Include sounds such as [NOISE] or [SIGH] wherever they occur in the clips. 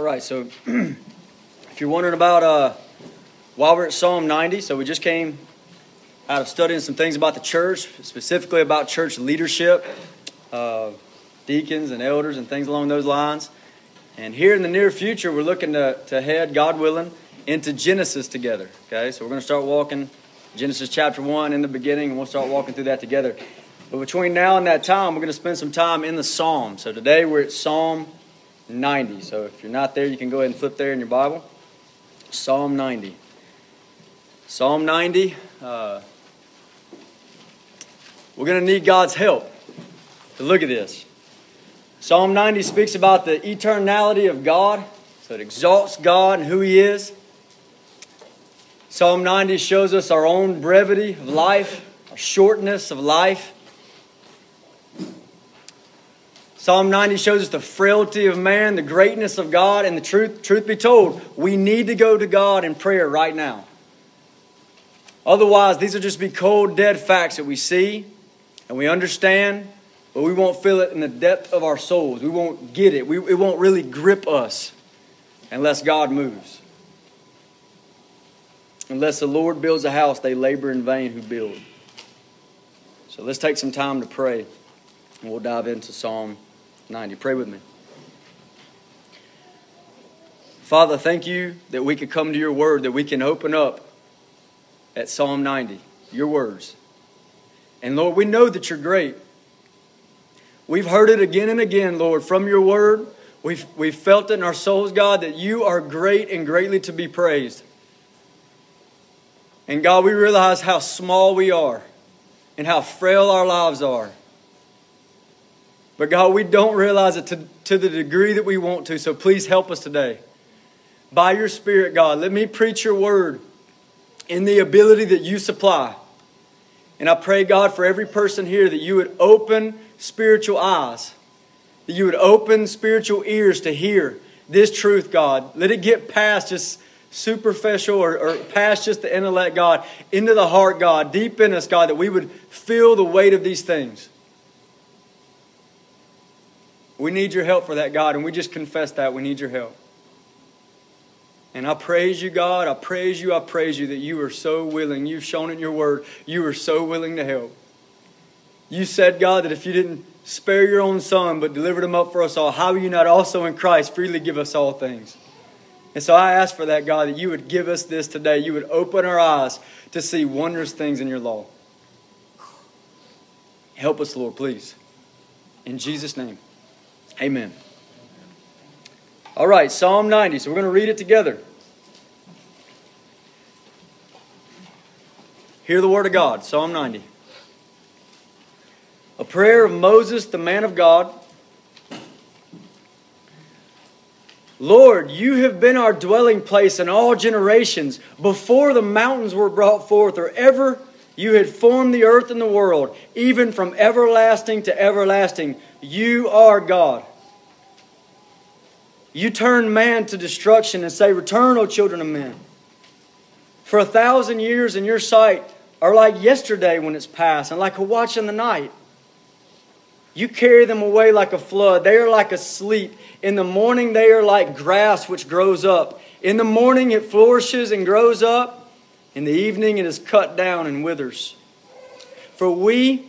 All right, so [CLEARS THROAT] if you're wondering about uh, why we're at Psalm 90, so we just came out of studying some things about the church, specifically about church leadership, uh, deacons and elders, and things along those lines. And here in the near future, we're looking to, to head, God willing, into Genesis together. Okay, so we're going to start walking Genesis chapter 1 in the beginning, and we'll start walking through that together. But between now and that time, we're going to spend some time in the Psalm. So today we're at Psalm 90. So if you're not there, you can go ahead and flip there in your Bible. Psalm 90. Psalm 90. Uh, we're going to need God's help to look at this. Psalm 90 speaks about the eternality of God, so it exalts God and who He is. Psalm 90 shows us our own brevity of life, our shortness of life. Psalm 90 shows us the frailty of man, the greatness of God, and the truth. Truth be told, we need to go to God in prayer right now. Otherwise, these will just be cold, dead facts that we see and we understand, but we won't feel it in the depth of our souls. We won't get it. We, it won't really grip us unless God moves. Unless the Lord builds a house, they labor in vain who build. So let's take some time to pray, and we'll dive into Psalm 90. Pray with me. Father, thank you that we could come to your word, that we can open up at Psalm 90, your words. And Lord, we know that you're great. We've heard it again and again, Lord, from your word. We've, we've felt it in our souls, God, that you are great and greatly to be praised. And God, we realize how small we are and how frail our lives are. But God, we don't realize it to, to the degree that we want to, so please help us today. By your Spirit, God, let me preach your word in the ability that you supply. And I pray, God, for every person here that you would open spiritual eyes, that you would open spiritual ears to hear this truth, God. Let it get past just superficial or, or past just the intellect, God, into the heart, God, deep in us, God, that we would feel the weight of these things. We need your help for that, God, and we just confess that. We need your help. And I praise you, God. I praise you. I praise you that you are so willing. You've shown in your word you are so willing to help. You said, God, that if you didn't spare your own son but delivered him up for us all, how will you not also in Christ freely give us all things? And so I ask for that, God, that you would give us this today. You would open our eyes to see wondrous things in your law. Help us, Lord, please. In Jesus' name, amen. All right, Psalm 90. So we're going to read it together. Hear the word of God, Psalm 90. A prayer of Moses, the man of God. Lord, you have been our dwelling place in all generations, before the mountains were brought forth, or ever you had formed the earth and the world, even from everlasting to everlasting. You are God. You turn man to destruction and say, Return, O children of men. For a thousand years in your sight are like yesterday when it's past, and like a watch in the night. You carry them away like a flood. They are like a sleep. In the morning, they are like grass which grows up. In the morning, it flourishes and grows up. In the evening, it is cut down and withers. For we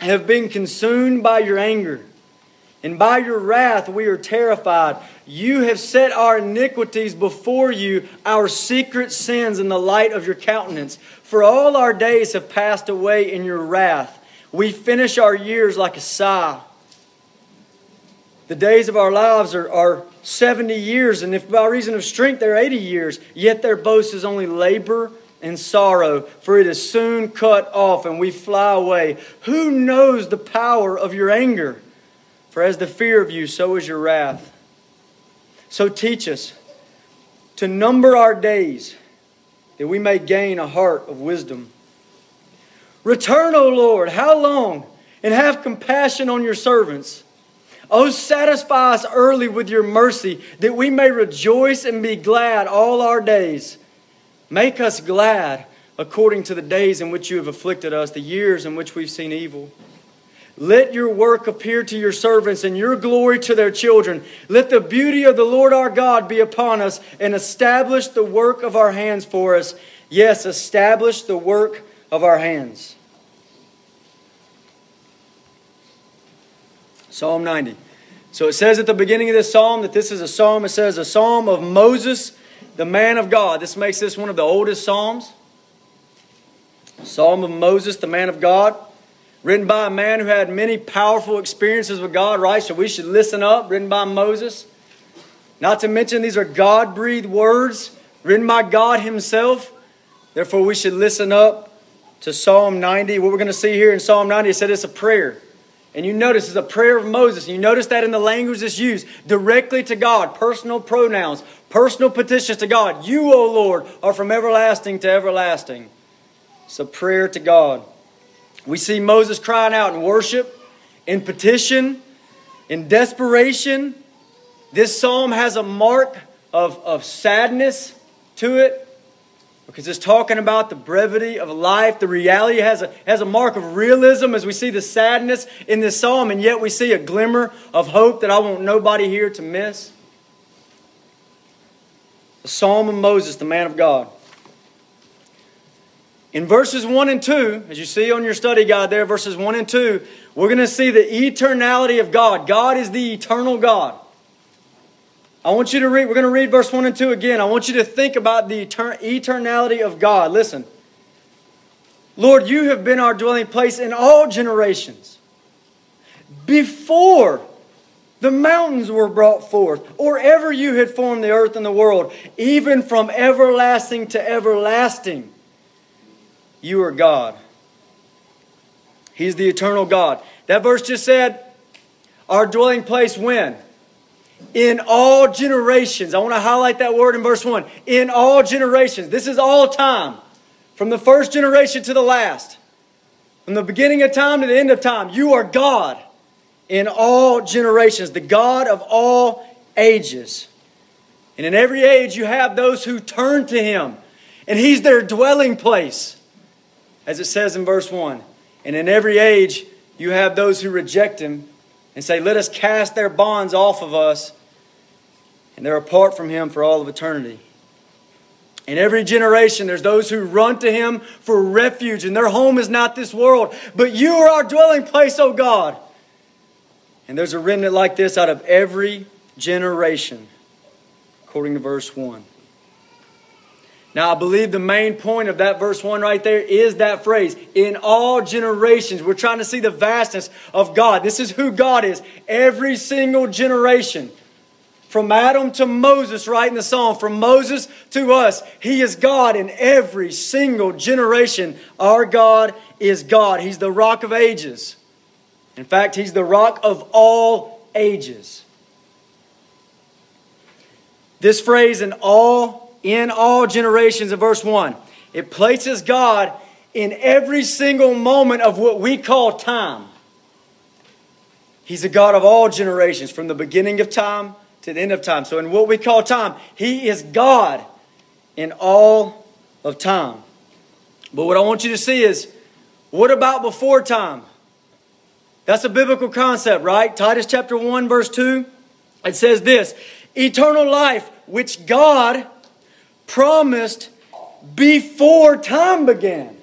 have been consumed by your anger, and by your wrath we are terrified. You have set our iniquities before you, our secret sins in the light of your countenance. For all our days have passed away in your wrath. We finish our years like a sigh. The days of our lives are, are 70 years, and if by reason of strength they're 80 years, yet their boast is only labor and sorrow, for it is soon cut off and we fly away. Who knows the power of your anger? For as the fear of you, so is your wrath. So teach us to number our days that we may gain a heart of wisdom. Return, O Lord, how long? And have compassion on your servants. Oh, satisfy us early with your mercy, that we may rejoice and be glad all our days. Make us glad according to the days in which you have afflicted us, the years in which we've seen evil. Let your work appear to your servants and your glory to their children. Let the beauty of the Lord our God be upon us and establish the work of our hands for us. Yes, establish the work of our hands. Psalm 90. So it says at the beginning of this psalm that this is a psalm. It says a psalm of Moses, the man of God. This makes this one of the oldest psalms. Psalm of Moses, the man of God, written by a man who had many powerful experiences with God, right? So we should listen up, written by Moses. Not to mention, these are God breathed words written by God Himself. Therefore, we should listen up to Psalm 90. What we're going to see here in Psalm 90, it said it's a prayer. And you notice it's a prayer of Moses. And you notice that in the language that's used directly to God, personal pronouns, personal petitions to God. You, O Lord, are from everlasting to everlasting. It's a prayer to God. We see Moses crying out in worship, in petition, in desperation. This psalm has a mark of, of sadness to it because it's talking about the brevity of life. The reality has a, has a mark of realism as we see the sadness in this psalm, and yet we see a glimmer of hope that I want nobody here to miss. The psalm of Moses, the man of God. In verses 1 and 2, as you see on your study guide there, verses 1 and 2, we're going to see the eternality of God. God is the eternal God. I want you to read, we're going to read verse 1 and 2 again. I want you to think about the etern- eternality of God. Listen. Lord, you have been our dwelling place in all generations. Before the mountains were brought forth, or ever you had formed the earth and the world, even from everlasting to everlasting, you are God. He's the eternal God. That verse just said, our dwelling place when? in all generations. I want to highlight that word in verse 1. In all generations. This is all time. From the first generation to the last. From the beginning of time to the end of time. You are God in all generations, the God of all ages. And in every age, you have those who turn to Him, and He's their dwelling place, as it says in verse 1. And in every age, you have those who reject Him and say, Let us cast their bonds off of us and they're apart from Him for all of eternity. In every generation, there's those who run to Him for refuge, and their home is not this world, but you are our dwelling place, O God. And there's a remnant like this out of every generation, according to verse 1. Now, I believe the main point of that verse 1 right there is that phrase, in all generations. We're trying to see the vastness of God. This is who God is. Every single generation from Adam to Moses, writing the psalm, from Moses to us. He is God in every single generation. Our God is God. He's the rock of ages. In fact, He's the rock of all ages. This phrase in all, in all generations in verse 1, it places God in every single moment of what we call time. He's a God of all generations, from the beginning of time to the end of time. So, in what we call time, He is God in all of time. But what I want you to see is what about before time? That's a biblical concept, right? Titus chapter 1, verse 2. It says this eternal life, which God promised before time began.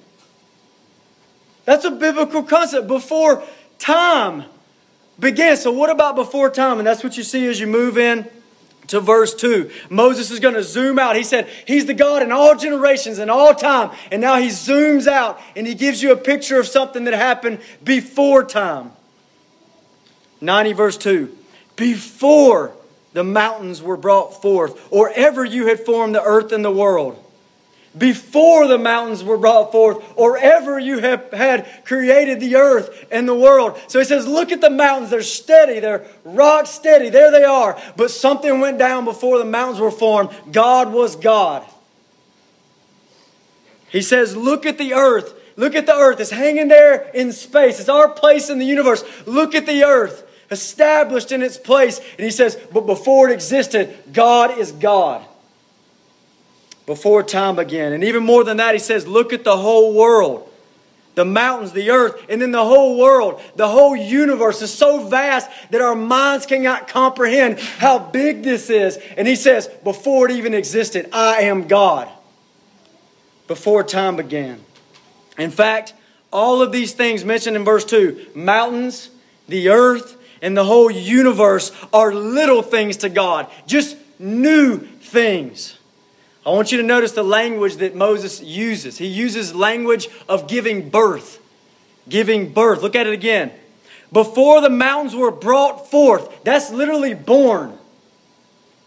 That's a biblical concept. Before time began. So, what about before time? And that's what you see as you move in to verse 2. Moses is going to zoom out. He said, He's the God in all generations and all time. And now he zooms out and he gives you a picture of something that happened before time. 90 verse 2. Before the mountains were brought forth, or ever you had formed the earth and the world before the mountains were brought forth, or ever you have had created the earth and the world. So he says, Look at the mountains. They're steady, they're rock steady. There they are. But something went down before the mountains were formed. God was God. He says, Look at the earth. Look at the earth. It's hanging there in space. It's our place in the universe. Look at the earth, established in its place. And he says, But before it existed, God is God before time began. And even more than that, he says, look at the whole world. the mountains, the earth, and then the whole world, the whole universe is so vast that our minds cannot comprehend how big this is. And he says, before it even existed, I am God. Before time began. In fact, all of these things mentioned in verse 2 mountains, the earth, and the whole universe are little things to God, just new things. I want you to notice the language that Moses uses. He uses language of giving birth. Giving birth. Look at it again. Before the mountains were brought forth, that's literally born.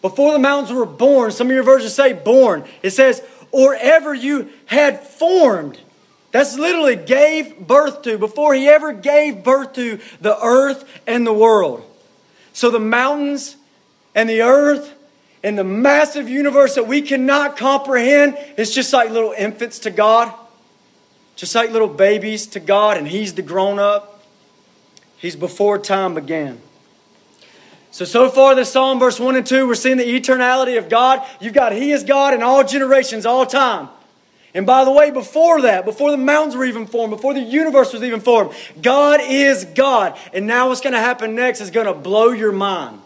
Before the mountains were born, some of your versions say born. It says, or ever you had formed. That's literally gave birth to, before he ever gave birth to the earth and the world. So the mountains and the earth and the massive universe that we cannot comprehend is just like little infants to God, just like little babies to God, and He's the grown up. He's before time began. So, so far, this Psalm, verse 1 and 2, we're seeing the eternality of God. You've got He is God in all generations, all time. And by the way, before that, before the mountains were even formed, before the universe was even formed, God is God. And now what's going to happen next is going to blow your mind.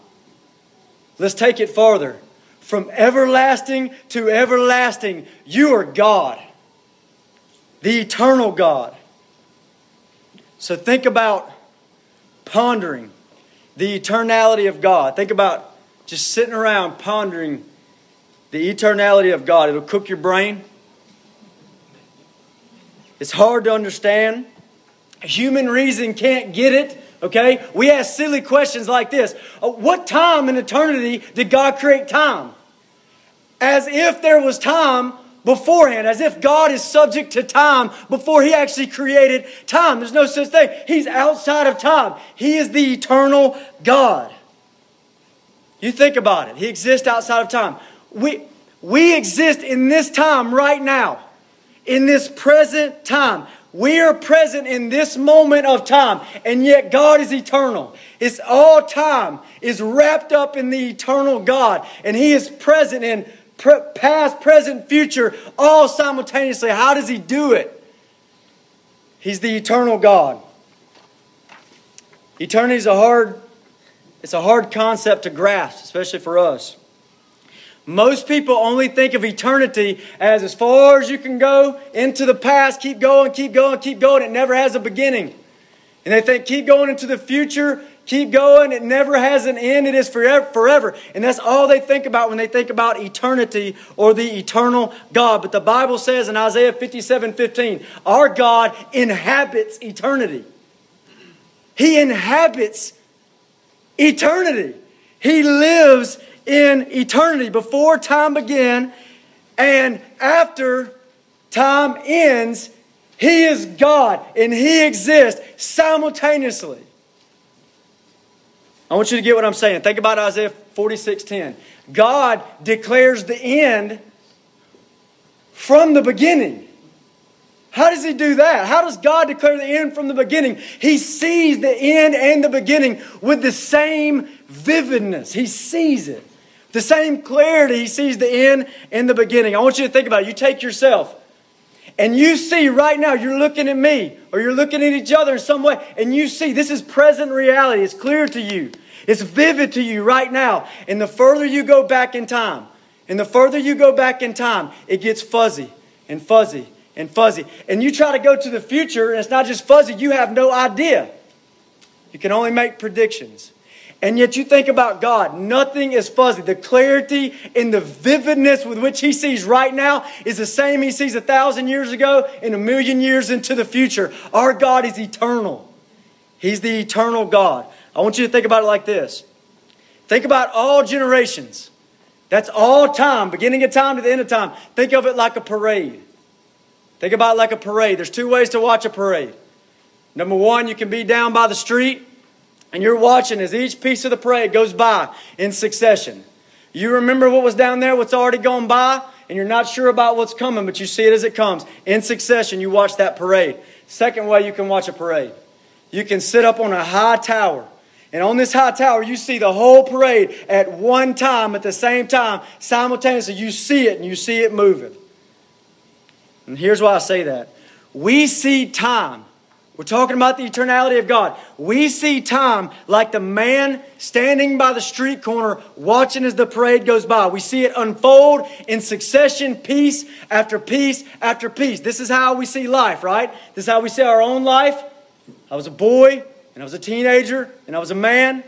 Let's take it farther. From everlasting to everlasting, you are God, the eternal God. So think about pondering the eternality of God. Think about just sitting around pondering the eternality of God. It'll cook your brain. It's hard to understand. Human reason can't get it. Okay? We ask silly questions like this uh, What time in eternity did God create time? as if there was time beforehand, as if God is subject to time before He actually created time. There's no such thing. He's outside of time, He is the eternal God. You think about it, He exists outside of time. We, we exist in this time right now, in this present time. We are present in this moment of time, and yet God is eternal. It's all time is wrapped up in the eternal God, and He is present in past, present, future, all simultaneously. How does He do it? He's the eternal God. Eternity is a hard, it's a hard concept to grasp, especially for us. Most people only think of eternity as as far as you can go into the past, keep going, keep going, keep going. It never has a beginning. And they think, keep going into the future, Keep going. It never has an end. It is forever, forever. And that's all they think about when they think about eternity or the eternal God. But the Bible says in Isaiah 57 15, our God inhabits eternity. He inhabits eternity. He lives in eternity before time began and after time ends. He is God and He exists simultaneously. I want you to get what I'm saying. Think about Isaiah 46:10. God declares the end from the beginning. How does he do that? How does God declare the end from the beginning? He sees the end and the beginning with the same vividness. He sees it. The same clarity. He sees the end and the beginning. I want you to think about it. You take yourself and you see right now, you're looking at me or you're looking at each other in some way, and you see this is present reality. It's clear to you, it's vivid to you right now. And the further you go back in time, and the further you go back in time, it gets fuzzy and fuzzy and fuzzy. And you try to go to the future, and it's not just fuzzy, you have no idea. You can only make predictions. And yet you think about God, nothing is fuzzy. The clarity and the vividness with which He sees right now is the same He sees a thousand years ago and a million years into the future. Our God is eternal. He's the eternal God. I want you to think about it like this think about all generations. That's all time, beginning of time to the end of time. Think of it like a parade. Think about it like a parade. There's two ways to watch a parade. Number one, you can be down by the street and you're watching as each piece of the parade goes by in succession. You remember what was down there, what's already gone by, and you're not sure about what's coming, but you see it as it comes. In succession, you watch that parade. Second way you can watch a parade you can sit up on a high tower. And on this high tower, you see the whole parade at one time, at the same time, simultaneously. You see it and you see it moving. And here's why I say that we see time. We're talking about the eternality of God. We see time like the man standing by the street corner watching as the parade goes by. We see it unfold in succession, piece after piece after piece. This is how we see life, right? This is how we see our own life. I was a boy, and I was a teenager, and I was a man.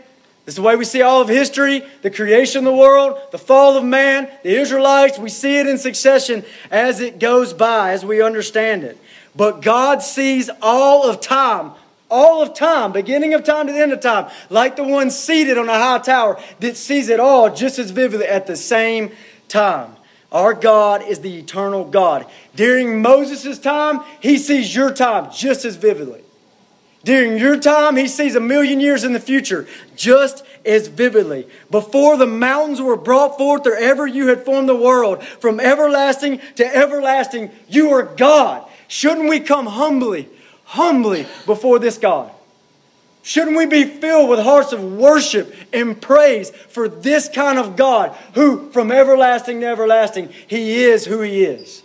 This is the way we see all of history, the creation of the world, the fall of man, the Israelites. We see it in succession as it goes by, as we understand it. But God sees all of time, all of time, beginning of time to the end of time, like the one seated on a high tower that sees it all just as vividly at the same time. Our God is the eternal God. During Moses' time, he sees your time just as vividly. During your time, he sees a million years in the future just as vividly. Before the mountains were brought forth, or ever you had formed the world, from everlasting to everlasting, you are God. Shouldn't we come humbly, humbly before this God? Shouldn't we be filled with hearts of worship and praise for this kind of God who, from everlasting to everlasting, He is who He is?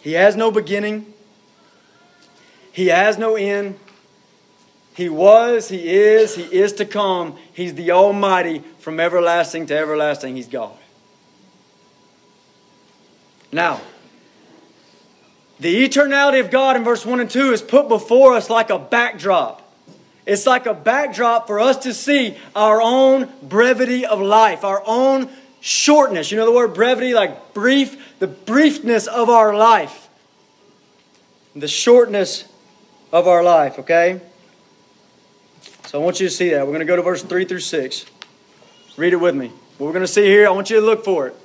He has no beginning, He has no end. He was, He is, He is to come. He's the Almighty from everlasting to everlasting. He's God. Now, the eternality of God in verse 1 and 2 is put before us like a backdrop. It's like a backdrop for us to see our own brevity of life, our own shortness. You know the word brevity, like brief, the briefness of our life, the shortness of our life, okay? So I want you to see that. We're going to go to verse 3 through 6. Read it with me. What we're going to see here, I want you to look for it.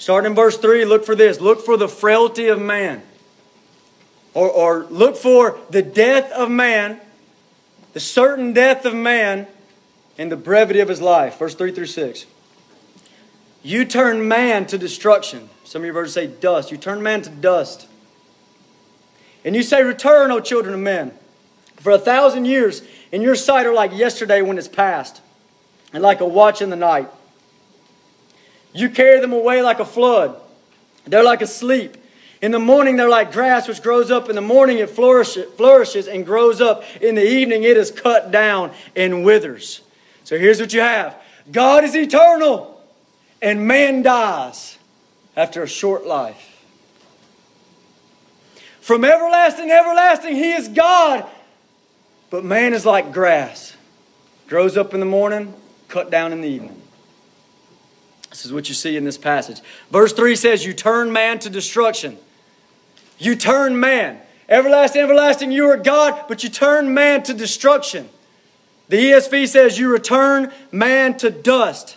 Starting in verse 3, look for this. Look for the frailty of man. Or, or look for the death of man, the certain death of man, and the brevity of his life. Verse 3 through 6. You turn man to destruction. Some of your verses say dust. You turn man to dust. And you say, Return, O children of men. For a thousand years in your sight are like yesterday when it's past, and like a watch in the night. You carry them away like a flood. They're like asleep. In the morning, they're like grass which grows up. In the morning, it flourishes and grows up. In the evening, it is cut down and withers. So here's what you have God is eternal, and man dies after a short life. From everlasting to everlasting, He is God, but man is like grass. Grows up in the morning, cut down in the evening. This is what you see in this passage. Verse 3 says, You turn man to destruction. You turn man. Everlasting, everlasting, you are God, but you turn man to destruction. The ESV says, You return man to dust.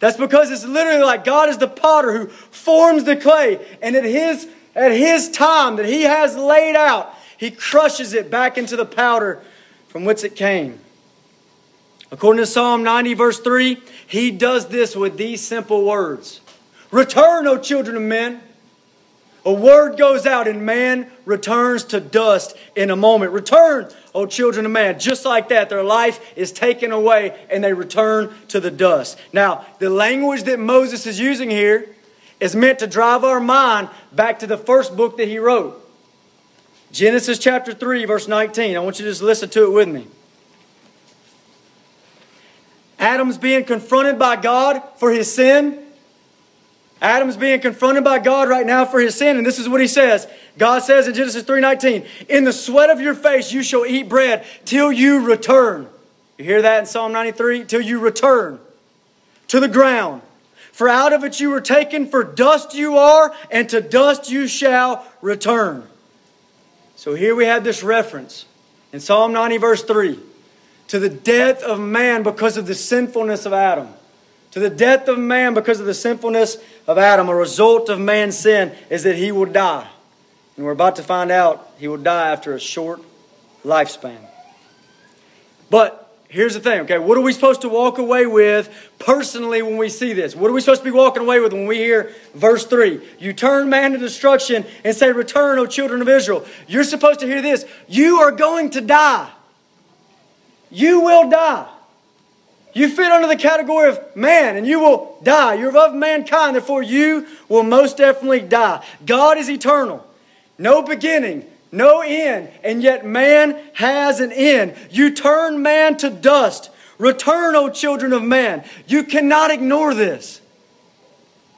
That's because it's literally like God is the potter who forms the clay, and at his, at his time that he has laid out, he crushes it back into the powder from whence it came. According to Psalm 90, verse 3, he does this with these simple words Return, O children of men. A word goes out, and man returns to dust in a moment. Return, O children of man. Just like that, their life is taken away and they return to the dust. Now, the language that Moses is using here is meant to drive our mind back to the first book that he wrote Genesis chapter 3, verse 19. I want you to just listen to it with me. Adam's being confronted by God for his sin. Adam's being confronted by God right now for his sin, and this is what he says. God says in Genesis 3:19, "In the sweat of your face you shall eat bread till you return." You hear that in Psalm 93? Till you return to the ground. For out of it you were taken, for dust you are, and to dust you shall return. So here we have this reference in Psalm 90, verse 3 to the death of man because of the sinfulness of Adam. To the death of man because of the sinfulness of Adam. A result of man's sin is that he will die. And we're about to find out he will die after a short lifespan. But here's the thing, okay? What are we supposed to walk away with personally when we see this? What are we supposed to be walking away with when we hear verse 3? You turn man to destruction and say, Return, O children of Israel. You're supposed to hear this. You are going to die you will die. You fit under the category of man, and you will die. You're of mankind, therefore you will most definitely die. God is eternal, no beginning, no end, and yet man has an end. You turn man to dust. Return, O children of man. You cannot ignore this.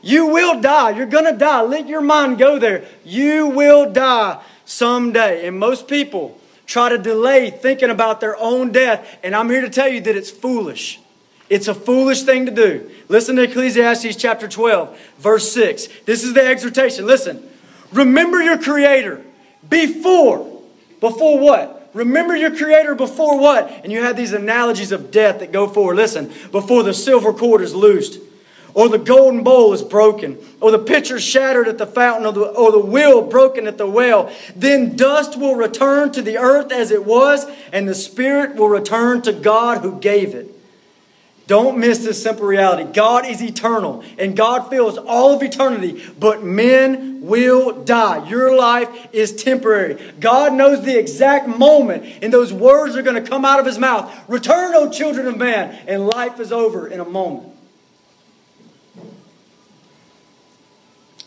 You will die. You're going to die. Let your mind go there. You will die someday. And most people try to delay thinking about their own death. And I'm here to tell you that it's foolish. It's a foolish thing to do. Listen to Ecclesiastes chapter 12, verse 6. This is the exhortation. Listen. Remember your Creator before. Before what? Remember your Creator before what? And you have these analogies of death that go forward. Listen. Before the silver cord is loosed or the golden bowl is broken, or the pitcher shattered at the fountain, or the, or the wheel broken at the well, then dust will return to the earth as it was, and the spirit will return to God who gave it. Don't miss this simple reality. God is eternal, and God fills all of eternity, but men will die. Your life is temporary. God knows the exact moment, and those words are going to come out of his mouth Return, O children of man, and life is over in a moment.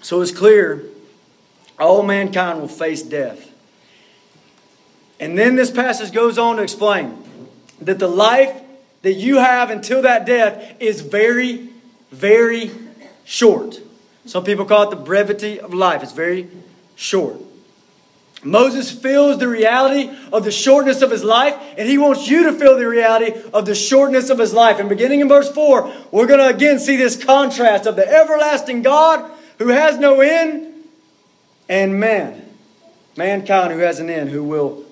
So it's clear all mankind will face death. And then this passage goes on to explain that the life that you have until that death is very, very short. Some people call it the brevity of life. It's very short. Moses feels the reality of the shortness of his life, and he wants you to feel the reality of the shortness of his life. And beginning in verse 4, we're going to again see this contrast of the everlasting God who has no end, and man, mankind who has an end, who will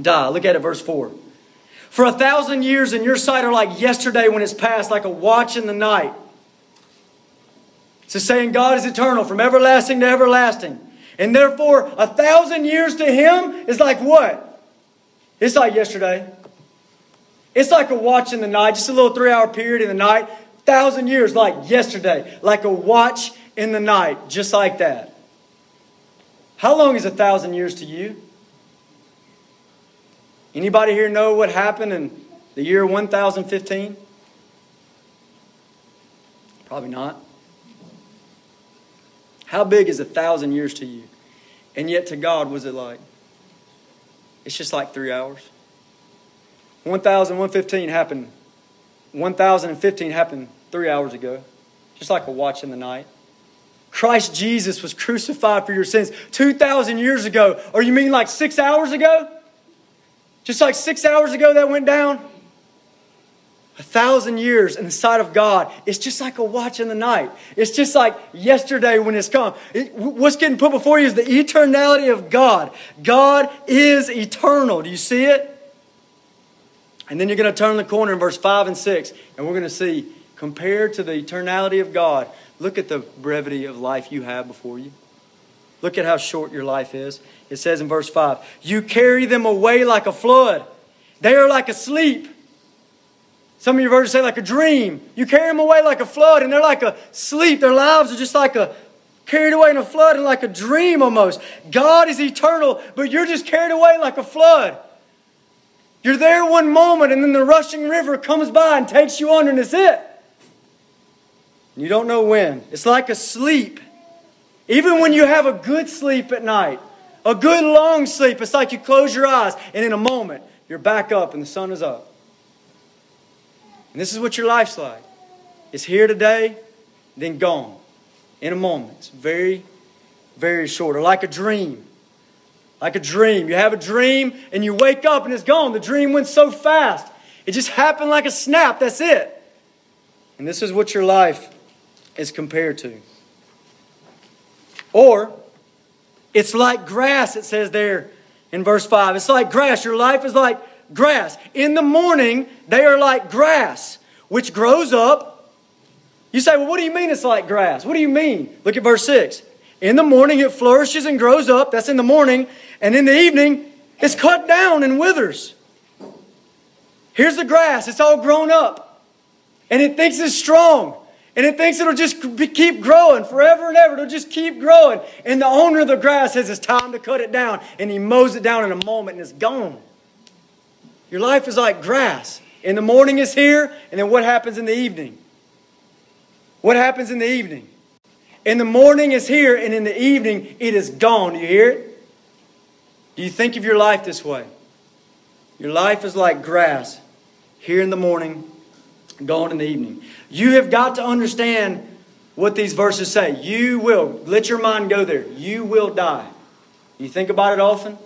die. Look at it, verse 4. For a thousand years in your sight are like yesterday when it's past, like a watch in the night. It's a saying God is eternal from everlasting to everlasting. And therefore, a thousand years to Him is like what? It's like yesterday. It's like a watch in the night, just a little three hour period in the night. Thousand years like yesterday, like a watch in the night, just like that. How long is a thousand years to you? Anybody here know what happened in the year 1015? Probably not. How big is a thousand years to you? And yet to God, was it like? It's just like three hours. 1115 happened. 1015 happened three hours ago. Just like a watch in the night. Christ Jesus was crucified for your sins 2,000 years ago. Or you mean like six hours ago? Just like six hours ago that went down? A thousand years in the sight of God, it's just like a watch in the night. It's just like yesterday when it's come. It, what's getting put before you is the eternality of God. God is eternal. Do you see it? And then you're going to turn the corner in verse 5 and 6, and we're going to see, compared to the eternality of God, Look at the brevity of life you have before you. Look at how short your life is. It says in verse 5 You carry them away like a flood, they are like a sleep. Some of your versions say like a dream. You carry them away like a flood, and they're like a sleep. Their lives are just like a carried away in a flood and like a dream almost. God is eternal, but you're just carried away like a flood. You're there one moment, and then the rushing river comes by and takes you under, and it's it. You don't know when. It's like a sleep. Even when you have a good sleep at night, a good long sleep, it's like you close your eyes and in a moment you're back up and the sun is up. And this is what your life's like. It's here today, then gone in a moment. It's very, very short. Or like a dream. Like a dream. You have a dream and you wake up and it's gone. The dream went so fast. It just happened like a snap. That's it. And this is what your life is compared to. Or, it's like grass, it says there in verse 5. It's like grass. Your life is like grass. In the morning, they are like grass, which grows up. You say, well, what do you mean it's like grass? What do you mean? Look at verse 6. In the morning, it flourishes and grows up. That's in the morning. And in the evening, it's cut down and withers. Here's the grass. It's all grown up. And it thinks it's strong. And it thinks it'll just keep growing forever and ever. It'll just keep growing. And the owner of the grass says it's time to cut it down. And he mows it down in a moment and it's gone. Your life is like grass. In the morning is here, and then what happens in the evening? What happens in the evening? In the morning is here, and in the evening it is gone. Do you hear it? Do you think of your life this way? Your life is like grass, here in the morning, gone in the evening. You have got to understand what these verses say. You will, let your mind go there. You will die. You think about it often?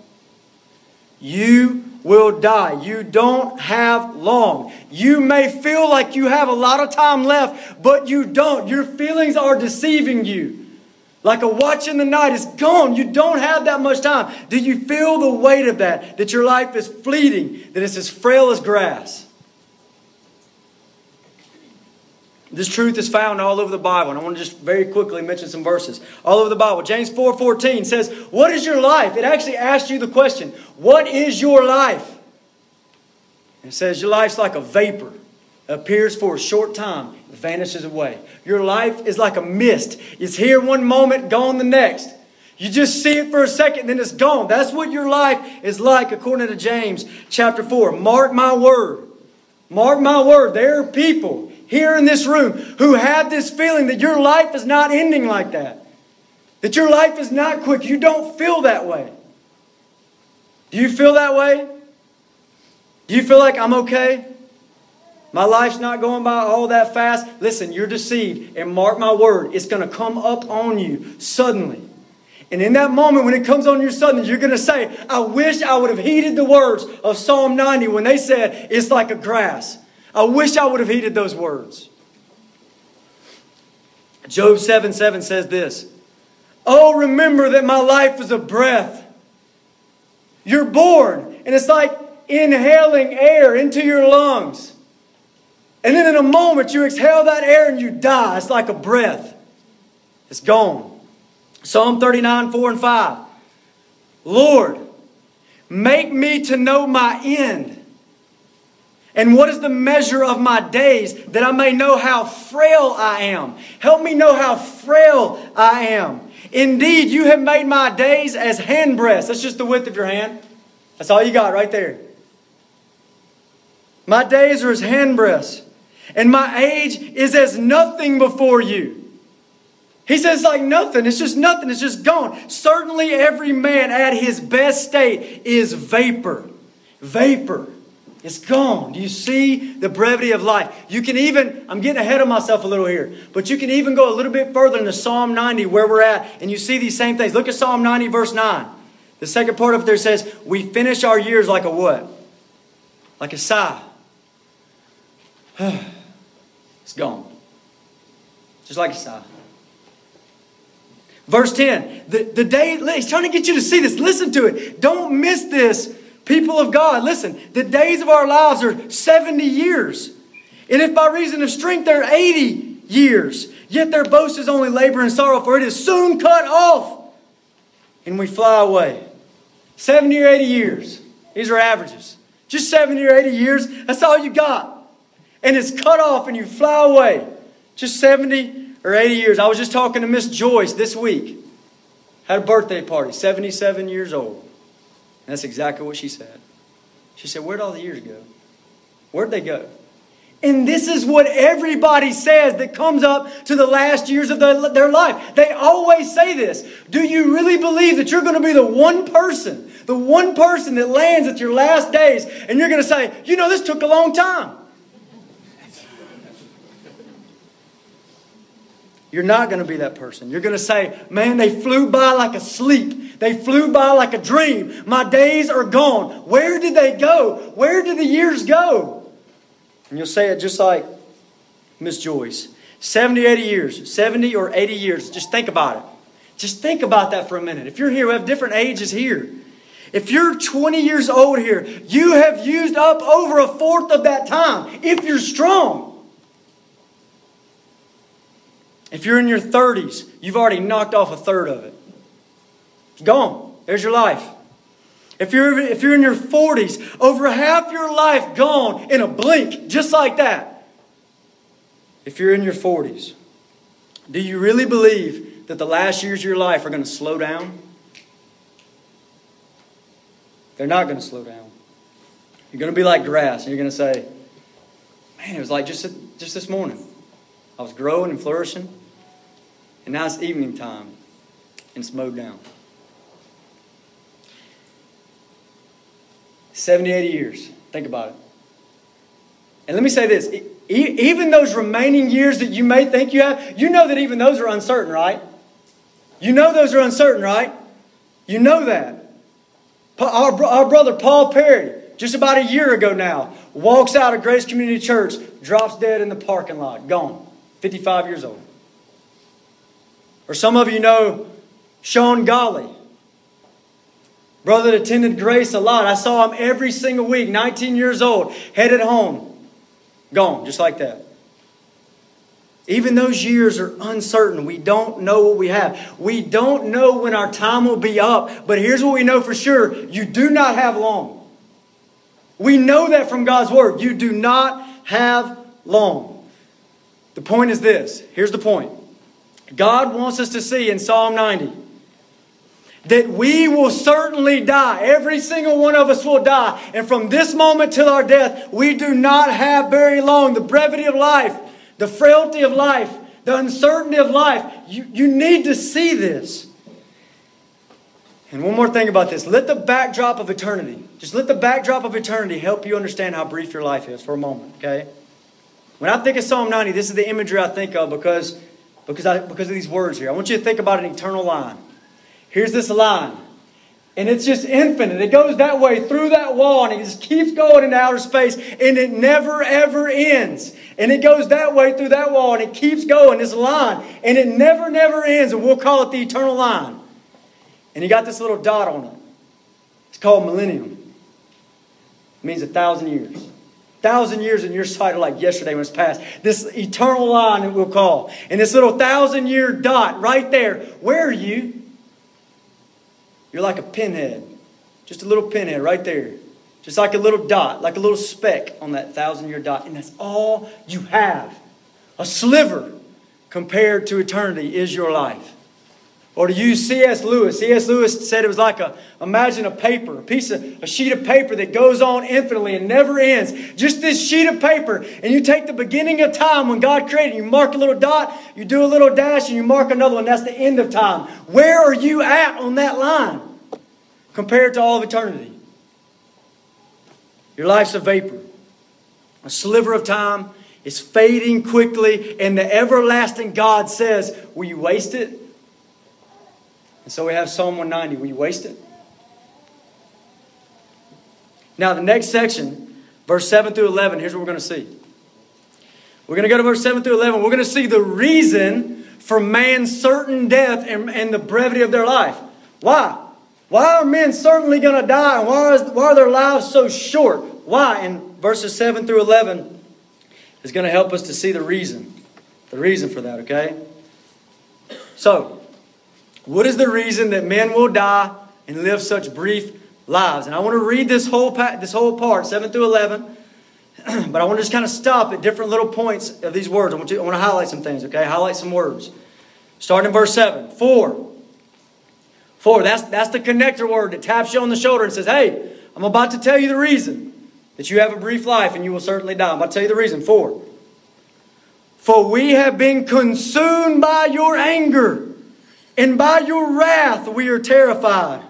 You will die. You don't have long. You may feel like you have a lot of time left, but you don't. Your feelings are deceiving you. Like a watch in the night is gone. You don't have that much time. Do you feel the weight of that? That your life is fleeting, that it's as frail as grass? This truth is found all over the Bible. And I want to just very quickly mention some verses. All over the Bible. James 4 14 says, What is your life? It actually asks you the question, What is your life? It says, Your life's like a vapor. It appears for a short time, vanishes away. Your life is like a mist. It's here one moment, gone the next. You just see it for a second, then it's gone. That's what your life is like, according to James chapter 4. Mark my word. Mark my word. There are people here in this room who have this feeling that your life is not ending like that. That your life is not quick. You don't feel that way. Do you feel that way? Do you feel like I'm okay? My life's not going by all that fast. Listen, you're deceived. And mark my word, it's going to come up on you suddenly. And in that moment, when it comes on you suddenly, you're going to say, I wish I would have heeded the words of Psalm 90 when they said, It's like a grass. I wish I would have heeded those words. Job 7 7 says this Oh, remember that my life is a breath. You're born, and it's like inhaling air into your lungs. And then in a moment, you exhale that air and you die. It's like a breath, it's gone. Psalm 39 4 and 5. Lord, make me to know my end and what is the measure of my days that I may know how frail I am? Help me know how frail I am. Indeed, you have made my days as handbreadths. That's just the width of your hand. That's all you got right there. My days are as handbreadths, and my age is as nothing before you. He says, like nothing. It's just nothing. It's just gone. Certainly, every man at his best state is vapor. Vapor. It's gone. Do you see the brevity of life? You can even, I'm getting ahead of myself a little here, but you can even go a little bit further into Psalm 90 where we're at, and you see these same things. Look at Psalm 90, verse 9. The second part of it there says, We finish our years like a what? Like a sigh. [SIGHS] it's gone. Just like a sigh. Verse 10, the, the day, he's trying to get you to see this. Listen to it. Don't miss this People of God, listen, the days of our lives are 70 years. And if by reason of strength they're 80 years, yet their boast is only labor and sorrow, for it is soon cut off. And we fly away. 70 or 80 years. These are averages. Just 70 or 80 years, that's all you got. And it's cut off and you fly away. Just 70 or 80 years. I was just talking to Miss Joyce this week. Had a birthday party, 77 years old. And that's exactly what she said. She said, Where'd all the years go? Where'd they go? And this is what everybody says that comes up to the last years of their, their life. They always say this. Do you really believe that you're going to be the one person, the one person that lands at your last days, and you're going to say, you know, this took a long time? You're not going to be that person. You're going to say, man, they flew by like a sleep. They flew by like a dream. My days are gone. Where did they go? Where did the years go? And you'll say it just like Miss Joyce 70, 80 years, 70 or 80 years. Just think about it. Just think about that for a minute. If you're here, we have different ages here. If you're 20 years old here, you have used up over a fourth of that time if you're strong. If you're in your 30s, you've already knocked off a third of it. It's gone. There's your life. If you're, if you're in your 40s, over half your life gone in a blink, just like that. If you're in your 40s, do you really believe that the last years of your life are going to slow down? They're not going to slow down. You're going to be like grass, and you're going to say, Man, it was like just, just this morning. I was growing and flourishing. And now it's evening time and it's mowed down. 70, 80 years. Think about it. And let me say this even those remaining years that you may think you have, you know that even those are uncertain, right? You know those are uncertain, right? You know that. Our, our brother Paul Perry, just about a year ago now, walks out of Grace Community Church, drops dead in the parking lot, gone, 55 years old. Or some of you know Sean Golly, brother that attended Grace a lot. I saw him every single week, 19 years old, headed home, gone, just like that. Even those years are uncertain. We don't know what we have. We don't know when our time will be up. But here's what we know for sure you do not have long. We know that from God's Word. You do not have long. The point is this here's the point God wants us to see in Psalm 90 that we will certainly die. Every single one of us will die. And from this moment till our death, we do not have very long. The brevity of life the frailty of life, the uncertainty of life. You, you need to see this. And one more thing about this let the backdrop of eternity, just let the backdrop of eternity help you understand how brief your life is for a moment, okay? When I think of Psalm 90, this is the imagery I think of because, because, I, because of these words here. I want you to think about an eternal line. Here's this line and it's just infinite. It goes that way through that wall and it just keeps going into outer space and it never ever ends. And it goes that way through that wall and it keeps going, this line, and it never, never ends. And we'll call it the eternal line. And you got this little dot on it. It's called millennium. It means a thousand years. Thousand years in your sight are like yesterday when it's past. This eternal line that we'll call. And this little thousand year dot right there. Where are you? You're like a pinhead. Just a little pinhead right there. Just like a little dot, like a little speck on that thousand year dot. And that's all you have. A sliver compared to eternity is your life. Or to use C.S. Lewis, C.S. Lewis said it was like a, imagine a paper, a piece of, a sheet of paper that goes on infinitely and never ends. Just this sheet of paper. And you take the beginning of time when God created, you mark a little dot, you do a little dash, and you mark another one. That's the end of time. Where are you at on that line compared to all of eternity? Your life's a vapor, a sliver of time. is fading quickly, and the everlasting God says, Will you waste it? And so we have Psalm 190. Will you waste it? Now, the next section, verse 7 through 11, here's what we're going to see. We're going to go to verse 7 through 11. We're going to see the reason for man's certain death and, and the brevity of their life. Why? Why are men certainly going to die? And why, is, why are their lives so short? Why? And verses 7 through 11 is going to help us to see the reason. The reason for that, okay? So, what is the reason that men will die and live such brief lives? And I want to read this whole, this whole part, 7 through 11. [CLEARS THROAT] but I want to just kind of stop at different little points of these words. I want, to, I want to highlight some things, okay? Highlight some words. Starting in verse 7. For. For. That's, that's the connector word that taps you on the shoulder and says, hey, I'm about to tell you the reason that you have a brief life and you will certainly die. I'm about to tell you the reason. For. For we have been consumed by your anger and by your wrath we are terrified.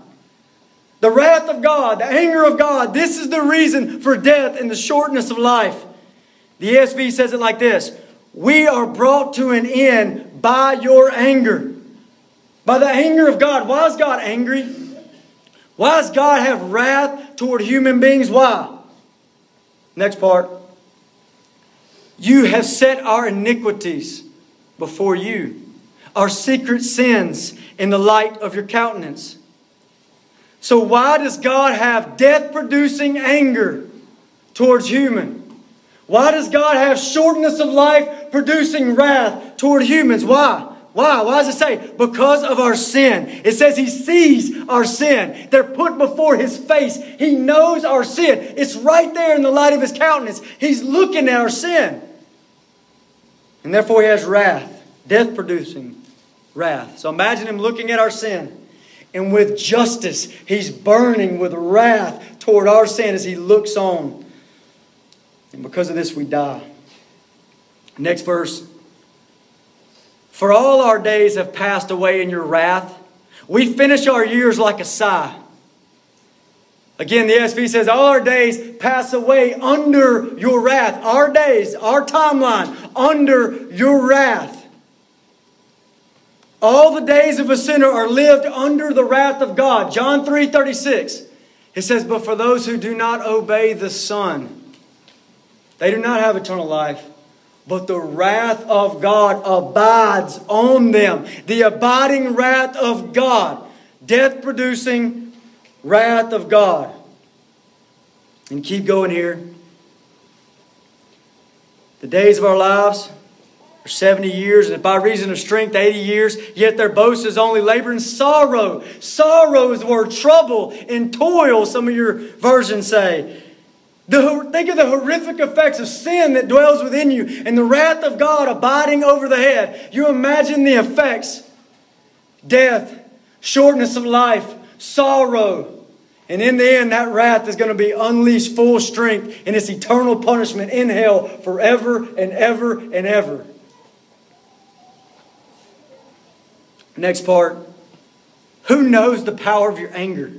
The wrath of God, the anger of God, this is the reason for death and the shortness of life. The ESV says it like this We are brought to an end by your anger. By the anger of God. Why is God angry? Why does God have wrath toward human beings? Why? Next part. You have set our iniquities before you our secret sins in the light of your countenance. So, why does God have death producing anger towards human? Why does God have shortness of life producing wrath toward humans? Why? Why? Why does it say? Because of our sin. It says He sees our sin. They're put before His face. He knows our sin. It's right there in the light of His countenance. He's looking at our sin. And therefore He has wrath, death producing wrath. So imagine him looking at our sin. And with justice, he's burning with wrath toward our sin as he looks on. And because of this, we die. Next verse, For all our days have passed away in your wrath. We finish our years like a sigh. Again, the ESV says, All our days pass away under your wrath. Our days, our timeline, under your wrath. All the days of a sinner are lived under the wrath of God. John 3 36. It says, But for those who do not obey the Son, they do not have eternal life, but the wrath of God abides on them. The abiding wrath of God, death producing wrath of God. And keep going here. The days of our lives are 70 years, and by reason of strength, 80 years. Yet their boast is only labor and sorrow. Sorrow is the word trouble and toil, some of your versions say. The, think of the horrific effects of sin that dwells within you and the wrath of God abiding over the head. You imagine the effects death, shortness of life, sorrow. And in the end, that wrath is going to be unleashed full strength in its eternal punishment in hell forever and ever and ever. Next part. Who knows the power of your anger?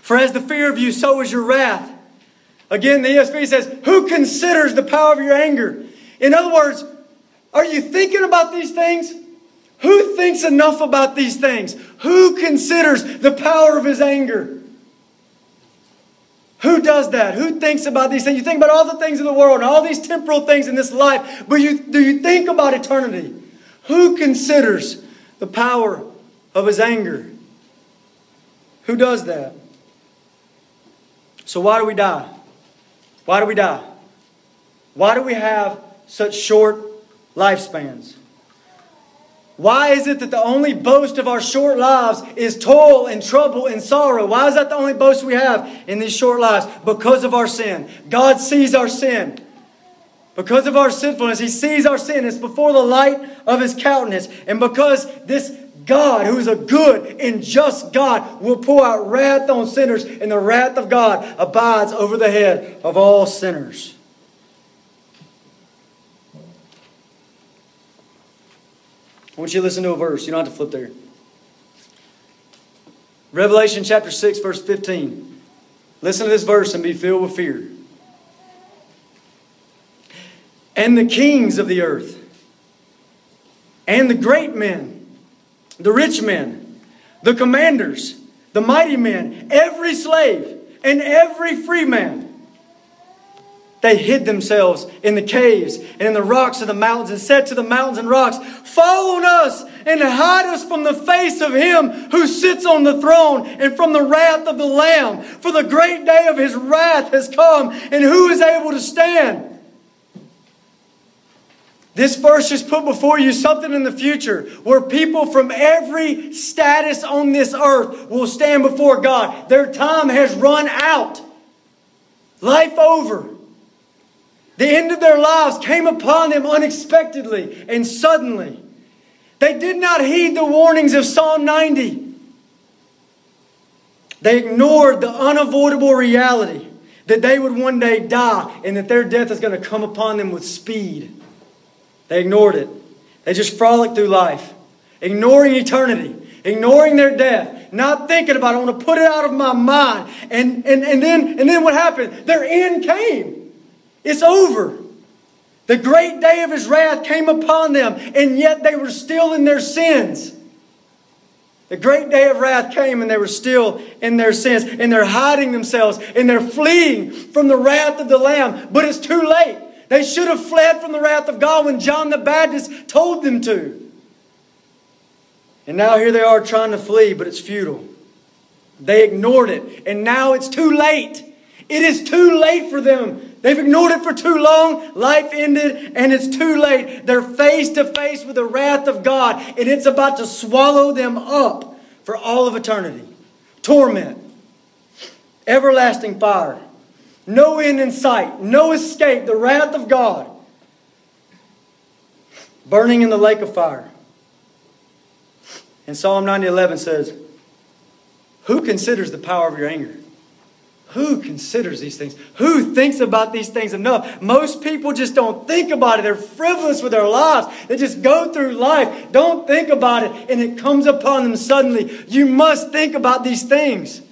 For as the fear of you, so is your wrath. Again, the ESV says, Who considers the power of your anger? In other words, are you thinking about these things? Who thinks enough about these things? Who considers the power of his anger? Who does that? Who thinks about these things? You think about all the things in the world all these temporal things in this life, but you, do you think about eternity? Who considers the power of his anger? Who does that? So, why do we die? Why do we die? Why do we have such short lifespans? Why is it that the only boast of our short lives is toil and trouble and sorrow? Why is that the only boast we have in these short lives? Because of our sin. God sees our sin. Because of our sinfulness, He sees our sin. It's before the light of His countenance. And because this God, who is a good and just God, will pour out wrath on sinners, and the wrath of God abides over the head of all sinners. I want you to listen to a verse. You don't have to flip there. Revelation chapter 6, verse 15. Listen to this verse and be filled with fear. And the kings of the earth, and the great men, the rich men, the commanders, the mighty men, every slave, and every free man they hid themselves in the caves and in the rocks of the mountains and said to the mountains and rocks, Fall on us and hide us from the face of him who sits on the throne and from the wrath of the Lamb. For the great day of his wrath has come, and who is able to stand? This verse just put before you something in the future where people from every status on this earth will stand before God. Their time has run out. Life over. The end of their lives came upon them unexpectedly and suddenly. They did not heed the warnings of Psalm 90. They ignored the unavoidable reality that they would one day die and that their death is going to come upon them with speed. They ignored it. They just frolicked through life, ignoring eternity, ignoring their death, not thinking about it. I want to put it out of my mind. And, and, and, then, and then what happened? Their end came. It's over. The great day of his wrath came upon them, and yet they were still in their sins. The great day of wrath came, and they were still in their sins, and they're hiding themselves, and they're fleeing from the wrath of the Lamb. But it's too late. They should have fled from the wrath of God when John the Baptist told them to. And now here they are trying to flee, but it's futile. They ignored it, and now it's too late. It is too late for them They've ignored it for too long. Life ended and it's too late. They're face to face with the wrath of God and it's about to swallow them up for all of eternity. Torment, everlasting fire, no end in sight, no escape, the wrath of God, burning in the lake of fire. And Psalm 90:11 says, "Who considers the power of your anger?" Who considers these things? Who thinks about these things enough? Most people just don't think about it. They're frivolous with their lives. They just go through life, don't think about it, and it comes upon them suddenly. You must think about these things.